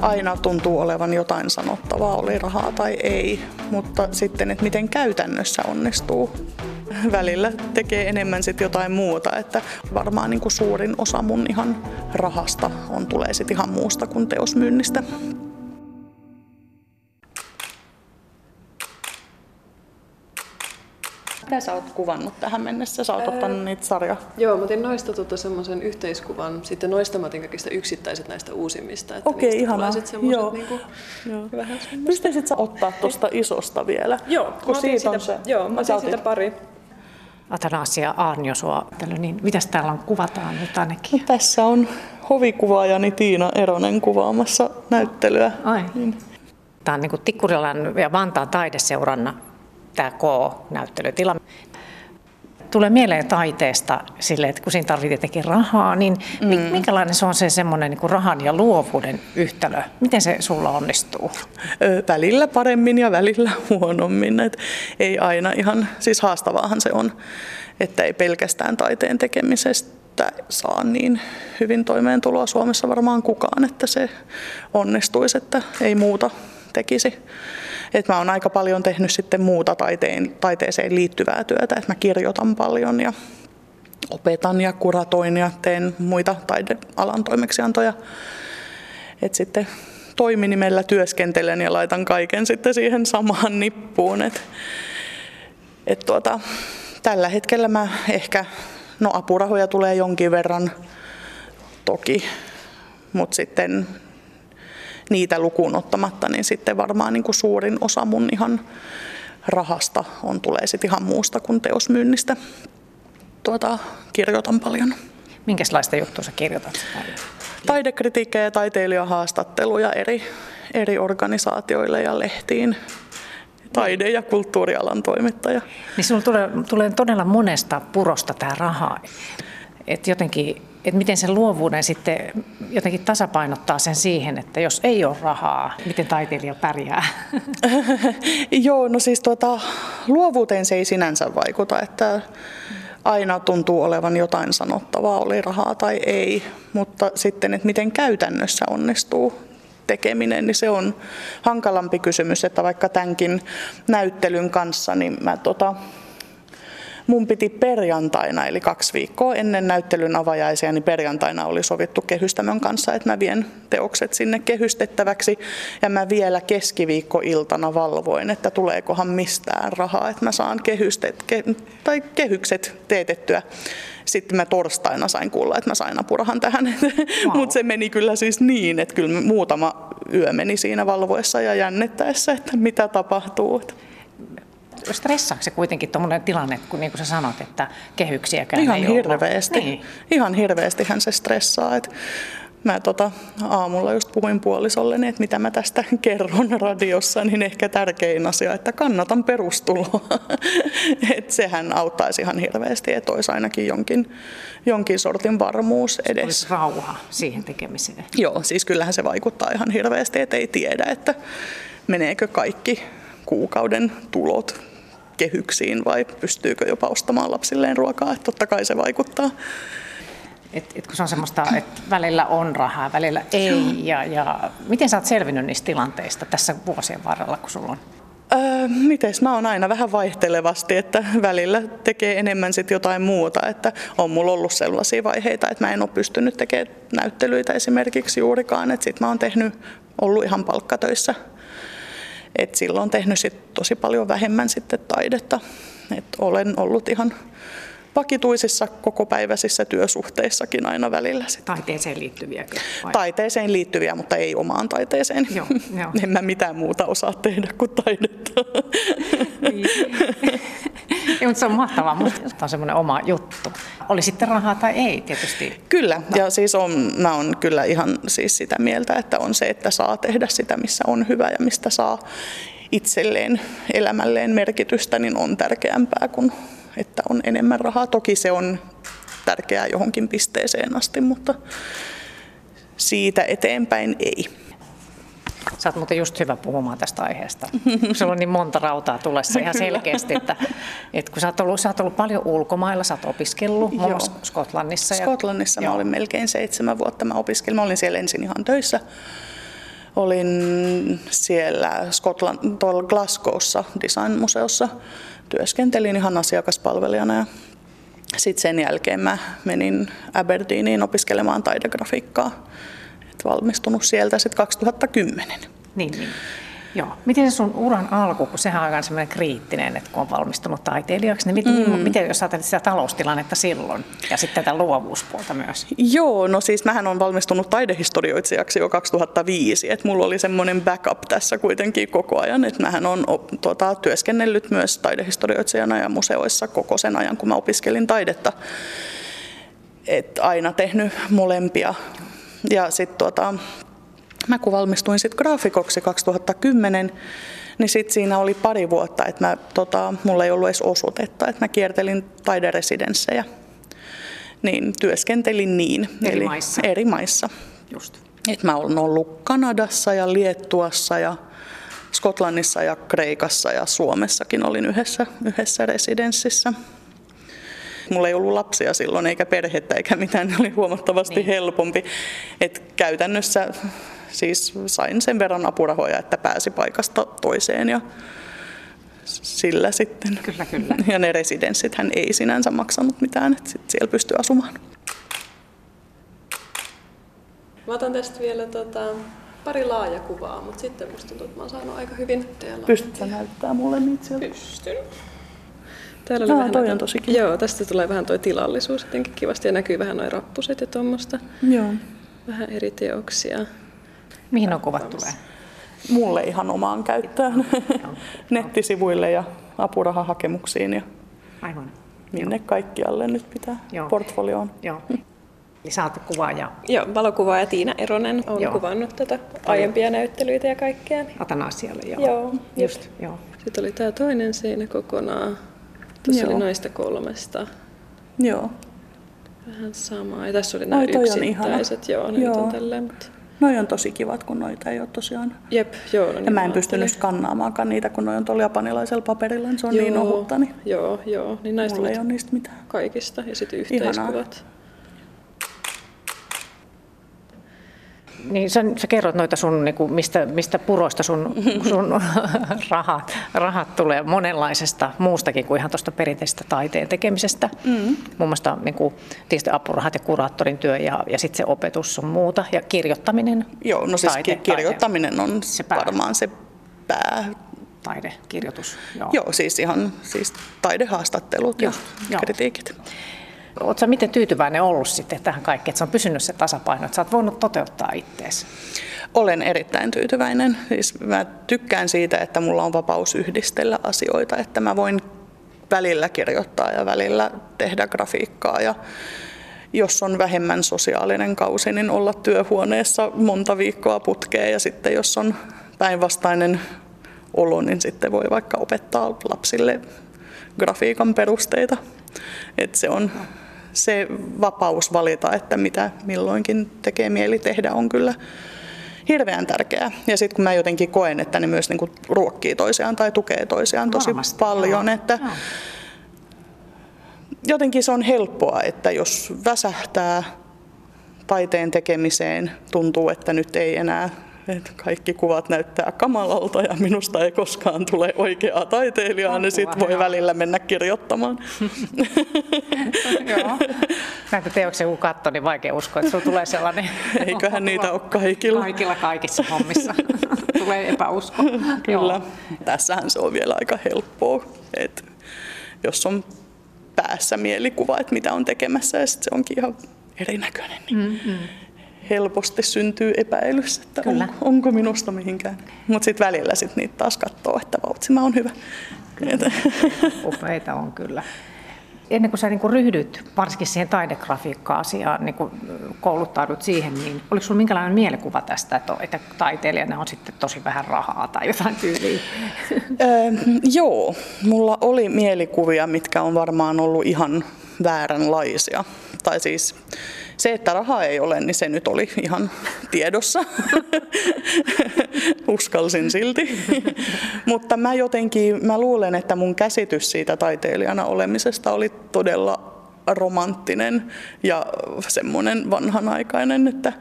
aina tuntuu olevan jotain sanottavaa, oli rahaa tai ei, mutta sitten, että miten käytännössä onnistuu. Välillä tekee enemmän sitten jotain muuta, että varmaan niin kuin suurin osa mun ihan rahasta on tulee sitten ihan muusta kuin teosmyynnistä. Mitä sä oot kuvannut tähän mennessä? Sä oot ottanut niitä sarja. Joo, mä otin noista tota semmoisen yhteiskuvan. Sitten noista mä otin kaikista yksittäiset näistä uusimmista. Että Okei, ihanaa. Joo. Niinku, joo. Vähän Pystyisit sä ottaa tuosta isosta vielä? Joo, kun mä siitä, siitä, on se. Joo, mä otin siitä pari. Atanasia Aarnio sua, niin mitäs täällä on, kuvataan nyt ainakin? No, tässä on hovikuvaajani Tiina Eronen kuvaamassa näyttelyä. Ai. Niin. Tämä on niin Tikkurilan ja Vantaan taideseuranna tämä K-näyttelytila. Tulee mieleen taiteesta sille, että kun siinä tarvitsee jotenkin rahaa, niin mm. minkälainen se on se semmoinen niin rahan ja luovuuden yhtälö? Miten se sulla onnistuu? Välillä paremmin ja välillä huonommin. Et ei aina ihan, siis haastavaahan se on, että ei pelkästään taiteen tekemisestä saa niin hyvin toimeentuloa Suomessa varmaan kukaan, että se onnistuisi, että ei muuta tekisi. Et mä oon aika paljon tehnyt sitten muuta taiteen, taiteeseen liittyvää työtä, että mä kirjoitan paljon ja opetan ja kuratoin ja teen muita taidealan toimeksiantoja. Et sitten toiminimellä työskentelen ja laitan kaiken sitten siihen samaan nippuun. Et, et tuota, tällä hetkellä mä ehkä, no apurahoja tulee jonkin verran toki, mutta sitten niitä lukuun ottamatta, niin sitten varmaan niin kuin suurin osa mun ihan rahasta on tulee sitten ihan muusta kuin teosmyynnistä. Tuota, kirjoitan paljon. Minkälaista juttua sä kirjoitat? Taidekritiikkejä ja taiteilijahaastatteluja eri, eri organisaatioille ja lehtiin taide- ja kulttuurialan toimittaja. Niin sinulla tulee, tulee todella monesta purosta tämä raha. Et jotenkin että miten sen luovuuden sitten jotenkin tasapainottaa sen siihen, että jos ei ole rahaa, miten taiteilija pärjää? Joo, no siis tuota, luovuuteen se ei sinänsä vaikuta, että aina tuntuu olevan jotain sanottavaa, oli rahaa tai ei, mutta sitten, että miten käytännössä onnistuu tekeminen, niin se on hankalampi kysymys, että vaikka tämänkin näyttelyn kanssa, niin mä tota, mun piti perjantaina, eli kaksi viikkoa ennen näyttelyn avajaisia, niin perjantaina oli sovittu kehystämön kanssa, että mä vien teokset sinne kehystettäväksi. Ja mä vielä keskiviikkoiltana valvoin, että tuleekohan mistään rahaa, että mä saan kehystet, ke, tai kehykset teetettyä sitten mä torstaina sain kuulla, että mä sain apurahan tähän. Wow. Mutta se meni kyllä siis niin, että kyllä muutama yö meni siinä valvoessa ja jännittäessä, että mitä tapahtuu stressaako se kuitenkin tuommoinen tilanne, kun niin kuin sä sanot, että kehyksiäkään Ihan ei hirveästi. Niin. Ihan hirveästihän se stressaa. Että mä tota, aamulla just puhuin puolisolleni, että mitä mä tästä kerron radiossa, niin ehkä tärkein asia, että kannatan perustuloa. että sehän auttaisi ihan hirveästi, että olisi ainakin jonkin, jonkin sortin varmuus edes. Olisi rauha siihen tekemiseen. Joo, siis kyllähän se vaikuttaa ihan hirveästi, että ei tiedä, että meneekö kaikki kuukauden tulot kehyksiin vai pystyykö jopa ostamaan lapsilleen ruokaa, että totta kai se vaikuttaa. Et, et kun se on semmoista, että välillä on rahaa, välillä ei. Ja, ja miten sä oot selvinnyt niistä tilanteista tässä vuosien varrella, kun sulla on? Öö, mites mä oon aina vähän vaihtelevasti, että välillä tekee enemmän sit jotain muuta, että on mulla ollut sellaisia vaiheita, että mä en ole pystynyt tekemään näyttelyitä esimerkiksi juurikaan, että sit mä oon tehnyt, ollut ihan palkkatöissä et silloin on tehnyt sit tosi paljon vähemmän sitten taidetta. Et olen ollut ihan vakituisissa kokopäiväisissä työsuhteissakin aina välillä. Sitten. Taiteeseen liittyviä? Vai? Taiteeseen liittyviä, mutta ei omaan taiteeseen. Joo, joo. en mä mitään muuta osaa tehdä kuin taidetta. Niin. ei, mutta se on mahtavaa, mutta on semmoinen oma juttu. Oli sitten rahaa tai ei tietysti. Kyllä, ja siis on, mä oon kyllä ihan siis sitä mieltä, että on se, että saa tehdä sitä, missä on hyvä ja mistä saa itselleen, elämälleen merkitystä, niin on tärkeämpää kuin että on enemmän rahaa. Toki se on tärkeää johonkin pisteeseen asti, mutta siitä eteenpäin ei. Sä oot muuten just hyvä puhumaan tästä aiheesta. Sulla on niin monta rautaa tulessa ihan selkeästi, että, että kun sä oot, ollut, sä oot ollut paljon ulkomailla, sä oot opiskellut muun muassa Skotlannissa. Ja, Skotlannissa mä olin melkein seitsemän vuotta. Mä opiskelin, mä olin siellä ensin ihan töissä olin siellä Skotland, tuolla Glasgowssa Design-museossa. Työskentelin ihan asiakaspalvelijana ja sitten sen jälkeen mä menin Aberdeeniin opiskelemaan taidegrafiikkaa. Valmistunut sieltä sitten 2010. Niin, niin. Joo. Miten se sun uran alku, kun sehän on aika semmoinen kriittinen, että kun on valmistunut taiteilijaksi, niin miten, mm. miten jos ajattelet sitä taloustilannetta silloin ja sitten tätä luovuuspuolta myös? Joo, no siis mähän on valmistunut taidehistorioitsijaksi jo 2005, että mulla oli semmoinen backup tässä kuitenkin koko ajan, että mähän on tuota, työskennellyt myös taidehistorioitsijana ja museoissa koko sen ajan, kun mä opiskelin taidetta. Et aina tehnyt molempia. Ja sitten tuota, Mä kun valmistuin sitten graafikoksi 2010, niin sitten siinä oli pari vuotta, että mä, tota, mulla ei ollut edes osoitetta, että mä kiertelin taideresidenssejä. Niin työskentelin niin. Eri eli maissa. Eri maissa. Just. Et mä olen ollut Kanadassa ja Liettuassa ja Skotlannissa ja Kreikassa ja Suomessakin olin yhdessä, yhdessä residenssissä. Mulla ei ollut lapsia silloin eikä perhettä eikä mitään, ne oli huomattavasti niin. helpompi. Et käytännössä siis sain sen verran apurahoja, että pääsi paikasta toiseen ja sillä sitten. Kyllä, kyllä. Ja ne residenssit hän ei sinänsä maksanut mitään, että sit siellä pystyy asumaan. Mä otan tästä vielä tota, pari laajakuvaa, mutta sitten musta tuntuu, että mä oon saanut aika hyvin teillä. Pystytkö näyttää mulle niitä sieltä? Pystyn. Täällä oli Aa, vähän toi näitä, on tosi kiva. Joo, tästä tulee vähän toi tilallisuus jotenkin kivasti ja näkyy vähän noin rappuset ja tuommoista. Joo. Vähän eri teoksia. Mihin on kuvat tulee? Mulle ihan omaan käyttöön. Nettisivuille ja apurahahakemuksiin ja Aivan. minne kaikkialle nyt pitää Joo. portfolioon. Joo. Eli sä oot kuvaaja Joo, valokuvaaja Tiina Eronen on Joo. kuvannut tätä aiempia näyttelyitä ja kaikkea. niin- Atanasialle. Joo. Joo. Just, joo. Sitten oli tämä toinen seinä kokonaan. Tuossa Joo. oli noista kolmesta. Joo. Vähän samaa. Ja tässä oli nämä ihana. yksittäiset. Joo, ne Joo. on tälleen. Mutta... Noi on tosi kivat, kun noita ei ole tosiaan. Jep, joo. No niin Ja mä en pystynyt skannaamaankaan niitä, kun noi on tuolla japanilaisella paperilla, niin se on joo, niin ohutta, niin Joo, joo. Niin näistä mulla ei ole niistä mitään. kaikista. Ja sitten Ihanaa. Niin sä, sä kerrot noita sun, niin kuin, mistä, mistä puroista sun, sun rahat, rahat tulee monenlaisesta muustakin kuin ihan tuosta perinteisestä taiteen tekemisestä. Mm. Muun muassa niin kuin, tietysti apurahat ja kuraattorin työ ja, ja sitten se opetus sun muuta ja kirjoittaminen. Joo, no siis Taite- taite, kirjoittaminen on Se pää. varmaan se pää. Taidekirjoitus. Joo. Joo, siis ihan siis taidehaastattelut ja Just, joo. kritiikit. Oletko miten tyytyväinen ollut sitten tähän kaikkeen, että se on pysynyt se tasapaino, että sä oot voinut toteuttaa ittees? Olen erittäin tyytyväinen. Siis mä tykkään siitä, että mulla on vapaus yhdistellä asioita, että mä voin välillä kirjoittaa ja välillä tehdä grafiikkaa ja jos on vähemmän sosiaalinen kausi, niin olla työhuoneessa monta viikkoa putkeen ja sitten jos on päinvastainen olo, niin sitten voi vaikka opettaa lapsille grafiikan perusteita. Et se on se vapaus valita, että mitä milloinkin tekee mieli tehdä, on kyllä hirveän tärkeää. Ja sitten kun mä jotenkin koen, että ne myös niinku ruokkii toisiaan tai tukee toisiaan tosi Varmasti, paljon, joo. että Joo. jotenkin se on helppoa, että jos väsähtää taiteen tekemiseen, tuntuu, että nyt ei enää että kaikki kuvat näyttää kamalalta ja minusta ei koskaan tule oikeaa taiteilijaa, Apua, niin sitten voi joo. välillä mennä kirjoittamaan. Joo. Näitä teoksia kun katsoo, niin vaikea uskoa, että sulla tulee sellainen... Eiköhän niitä ole kaikilla. Kaikilla kaikissa hommissa. tulee epäusko. Kyllä. Joo. Tässähän se on vielä aika helppoa, että jos on päässä mielikuva, että mitä on tekemässä ja sit se onkin ihan erinäköinen, niin mm-hmm. Helposti syntyy epäilys, että Kyllä. on, onko minusta mihinkään. Mutta sitten välillä sit niitä taas katsoo, että vautsi, mä oon hyvä. Et- Upeita on kyllä. Ennen kuin sä niin kuin ryhdyt varsinkin siihen taidegrafiikka-asiaan, niin kuin kouluttaudut siihen, niin oliko sulla minkälainen mielikuva tästä, että, että taiteilijana on sitten tosi vähän rahaa tai jotain tyyliä? Öö, joo, mulla oli mielikuvia, mitkä on varmaan ollut ihan vääränlaisia. Tai siis se, että rahaa ei ole, niin se nyt oli ihan tiedossa. Uskalsin silti. Mutta mä jotenkin, mä luulen, että mun käsitys siitä taiteilijana olemisesta oli todella romanttinen ja semmoinen vanhanaikainen, että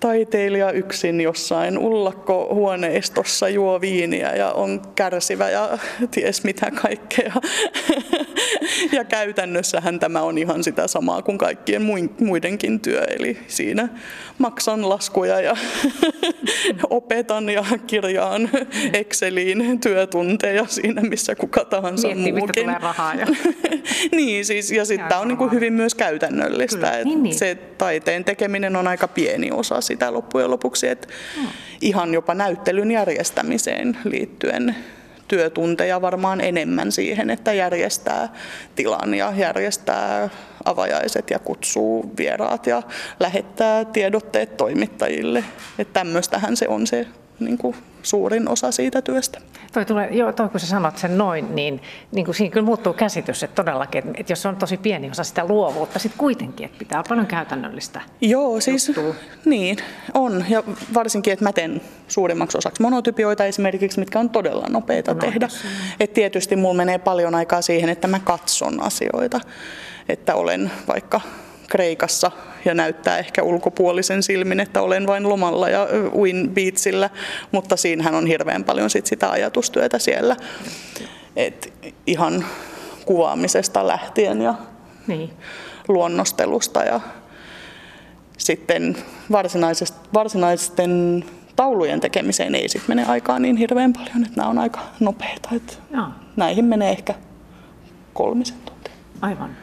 taiteilija yksin jossain ullakkohuoneistossa juo viiniä ja on kärsivä ja ties mitä kaikkea. Ja käytännössähän tämä on ihan sitä samaa kuin kaikkien muidenkin työ, eli siinä maksan laskuja ja opetan ja kirjaan Exceliin työtunteja siinä, missä kuka tahansa Miettii, muukin. Mistä tulee rahaa. Ja... niin, siis, ja sitten tämä on niin kuin hyvin myös käytännöllistä. Että niin, niin. Se taiteen tekeminen on aika pieni osa sitä loppujen lopuksi, että hmm. ihan jopa näyttelyn järjestämiseen liittyen työtunteja varmaan enemmän siihen, että järjestää tilan ja järjestää avajaiset ja kutsuu vieraat ja lähettää tiedotteet toimittajille. Että tämmöistähän se on se niin kuin suurin osa siitä työstä. Toi, tulee, joo, toi kun sä sanot sen noin, niin, niin kuin siinä kyllä muuttuu käsitys, että todellakin, että, että jos on tosi pieni osa sitä luovuutta, sitten kuitenkin, että pitää olla paljon käytännöllistä Joo, siis juttua. niin on. Ja varsinkin, että mä teen suurimmaksi osaksi monotypioita esimerkiksi, mitkä on todella nopeita no, tehdä. Et tietysti mulla menee paljon aikaa siihen, että mä katson asioita. Että olen vaikka Kreikassa ja näyttää ehkä ulkopuolisen silmin, että olen vain lomalla ja uin beatsillä, mutta siinähän on hirveän paljon sit sitä ajatustyötä siellä. Et ihan kuvaamisesta lähtien ja niin. luonnostelusta ja sitten varsinaisten taulujen tekemiseen ei sitten mene aikaa niin hirveän paljon, että nämä on aika nopeita. Että näihin menee ehkä kolmisen tuntia. Aivan.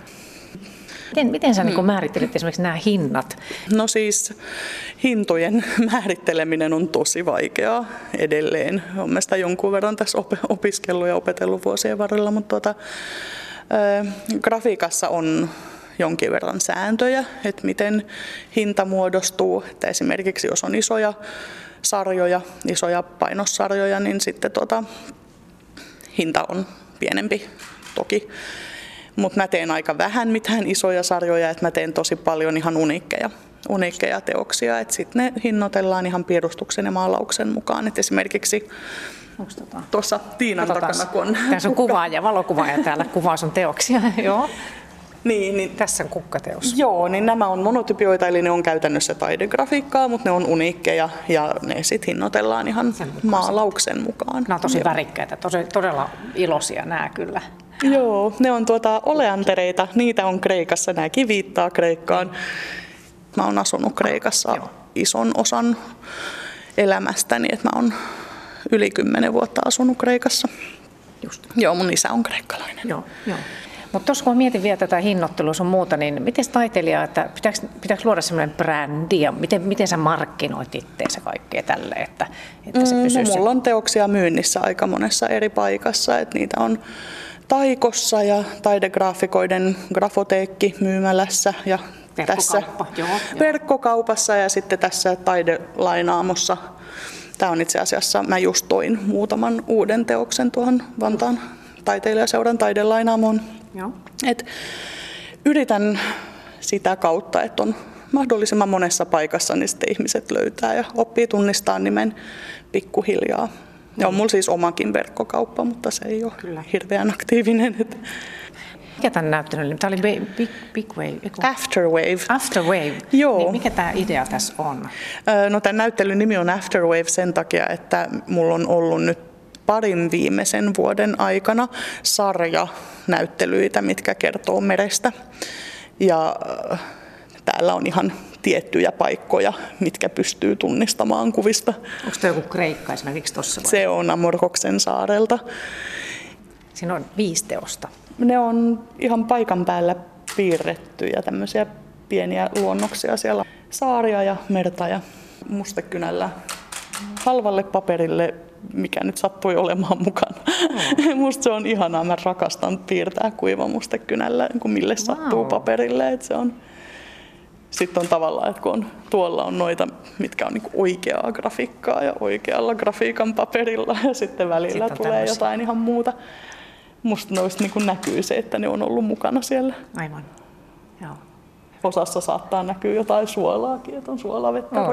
Miten, miten sä niin hmm. määrittelet esimerkiksi nämä hinnat? No siis hintojen määritteleminen on tosi vaikeaa edelleen. Olen sitä jonkun verran tässä opiskellut ja opetellut vuosien varrella, mutta tuota, äh, grafiikassa on jonkin verran sääntöjä, että miten hinta muodostuu. Että esimerkiksi jos on isoja sarjoja, isoja painossarjoja, niin sitten tuota, hinta on pienempi toki mutta mä teen aika vähän mitään isoja sarjoja, että mä teen tosi paljon ihan uniikkeja, uniikkeja teoksia, että sitten ne hinnoitellaan ihan piirustuksen ja maalauksen mukaan. Et esimerkiksi tota? tuossa Tiinan Katsotaan. takana, kun on Tässä on kuvaaja, valokuvaaja täällä kuvaa sun teoksia, joo. Niin, niin, Tässä on kukkateos. Joo, niin nämä on monotypioita, eli ne on käytännössä taidegrafiikkaa, mutta ne on uniikkeja ja ne sitten hinnoitellaan ihan maalauksen mukaan. Nämä on tosi joo. värikkäitä, tosi, todella iloisia nämä kyllä. Joo, ne on tuota oleantereita, niitä on Kreikassa, nämäkin viittaa Kreikkaan. Mä oon asunut Kreikassa Joo. ison osan elämästäni, että mä oon yli kymmenen vuotta asunut Kreikassa. Just. Joo, mun isä on kreikkalainen. Joo, joo. Mutta tuossa kun mietin vielä tätä hinnoittelua sun muuta, niin miten taiteilija, että pitääkö, pitääkö luoda semmoinen brändi ja miten, miten sä markkinoit itteensä kaikkea tälle, että, että se pysyy mm, no, mulla on teoksia myynnissä aika monessa eri paikassa, että niitä on Taikossa ja taidegraafikoiden grafoteekki myymälässä ja tässä joo, verkkokaupassa ja sitten tässä taidelainaamossa. Tämä on itse asiassa, mä just toin muutaman uuden teoksen tuohon Vantaan taiteilijaseuran taidelainnaamoon. Joo. Et yritän sitä kautta, että on mahdollisimman monessa paikassa, niin sitten ihmiset löytää ja oppii tunnistaa nimen pikkuhiljaa. Ja on mulla siis omakin verkkokauppa, mutta se ei ole Kyllä. hirveän aktiivinen. Mikä tämän näyttelyn nimi? Tämä oli Big, big Wave. Afterwave. Afterwave. Joo. Niin mikä tämä idea tässä on? No tämän näyttelyn nimi on Afterwave sen takia, että mulla on ollut nyt parin viimeisen vuoden aikana sarja näyttelyitä, mitkä kertoo merestä. Ja täällä on ihan tiettyjä paikkoja, mitkä pystyy tunnistamaan kuvista. Onko tämä joku Kreikka esimerkiksi tuossa? Se on Amorkoksen saarelta. Siinä on viisi teosta. Ne on ihan paikan päällä piirrettyjä tämmöisiä pieniä luonnoksia siellä. Saaria ja merta ja mustekynällä halvalle paperille, mikä nyt sattui olemaan mukana. Oh. Musta se on ihanaa, mä rakastan piirtää kuivamustekynällä, kun mille wow. sattuu paperille. Että se on sitten on tavallaan, että kun on, tuolla on noita, mitkä on niin oikeaa grafiikkaa ja oikealla grafiikan paperilla ja sitten välillä sitten tulee tämmöisiä. jotain ihan muuta. Musta noista niin näkyy se, että ne on ollut mukana siellä. Aivan. Joo. Osassa saattaa näkyä jotain suolaakin, että on suolavettä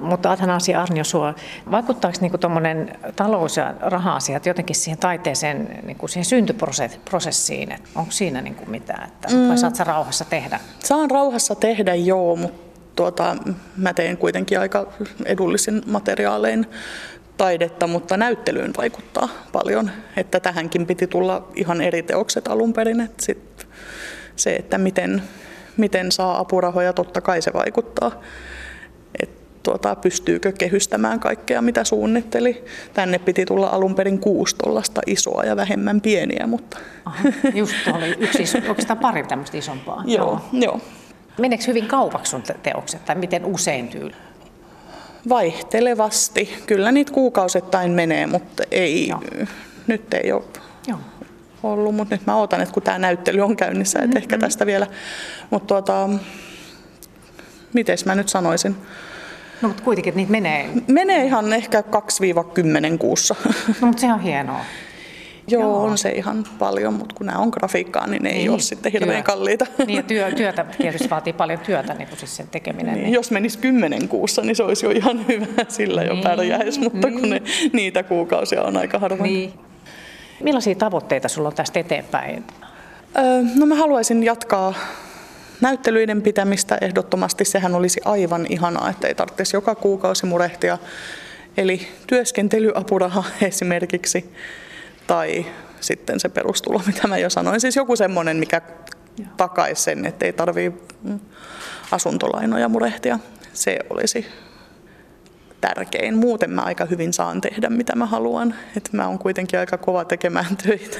Mutta Athanasia Arnio Suo, vaikuttaako niin tuommoinen talous- ja raha-asiat jotenkin siihen taiteeseen, niin kuin siihen syntyprosessiin? Et onko siinä niin kuin mitään? Että, mm. Vai saat sä rauhassa tehdä? Saan rauhassa tehdä, joo, mutta tuota, mä teen kuitenkin aika edullisin materiaalein taidetta, mutta näyttelyyn vaikuttaa paljon. Että tähänkin piti tulla ihan eri teokset alun perin. Että sit se, että miten, miten saa apurahoja, totta kai se vaikuttaa. Tuota, pystyykö kehystämään kaikkea, mitä suunnitteli. Tänne piti tulla alun perin kuusi isoa ja vähemmän pieniä. Mutta... Aha, just oli yksi iso, oikeastaan pari tämmöistä isompaa. joo, joo. joo. Meneekö hyvin kaupaksi sun teokset tai miten usein tyyli? Vaihtelevasti. Kyllä niitä kuukausittain menee, mutta ei, Joo. nyt ei ole Joo. ollut. Mutta nyt mä odotan, että kun tämä näyttely on käynnissä, että mm-hmm. ehkä tästä vielä. Mutta tuota, miten mä nyt sanoisin? No mutta kuitenkin, niitä menee. Menee ihan ehkä 2-10 kuussa. No mutta se on hienoa. Joo, Joo, on se ihan paljon, mutta kun nämä on grafiikkaa, niin ne niin, ei ole sitten hirveän työ. kalliita. Niin, työ, työtä tietysti vaatii paljon työtä niin kuin siis sen tekeminen. Niin, niin. Jos menisi kymmenen kuussa, niin se olisi jo ihan hyvä, sillä niin, jo pärjäisi, mutta niin. kun ne, niitä kuukausia on aika harvoin. Niin. Millaisia tavoitteita sulla on tästä eteenpäin? Öö, no mä haluaisin jatkaa näyttelyiden pitämistä ehdottomasti. Sehän olisi aivan ihanaa, että ei tarvitsisi joka kuukausi murehtia. Eli työskentelyapuraha esimerkiksi tai sitten se perustulo, mitä mä jo sanoin. Siis joku semmoinen, mikä takaisi sen, että ei tarvii asuntolainoja murehtia. Se olisi tärkein. Muuten mä aika hyvin saan tehdä, mitä mä haluan. Et mä oon kuitenkin aika kova tekemään töitä.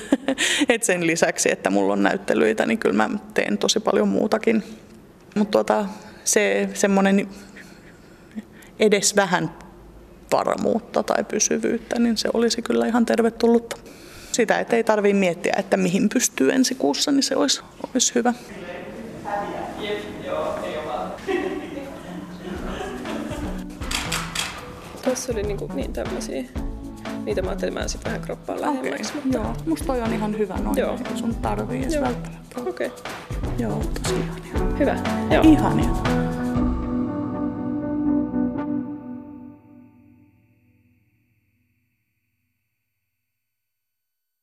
Et sen lisäksi, että mulla on näyttelyitä, niin kyllä mä teen tosi paljon muutakin. Mutta tuota, se semmoinen edes vähän varmuutta tai pysyvyyttä, niin se olisi kyllä ihan tervetullutta. Sitä, että ei tarvitse miettiä, että mihin pystyy ensi kuussa, niin se olisi, olisi hyvä. Tuossa oli niinku niin tämmöisiä. Niitä mä ajattelin, että mä vähän kroppaan lähemmäksi. Okay, mutta... Joo, musta toi on ihan hyvä noin, joo. sun tarvii edes välttämättä. Okei. Okay. Joo, tosi ihania. Hyvä, joo. Ihania.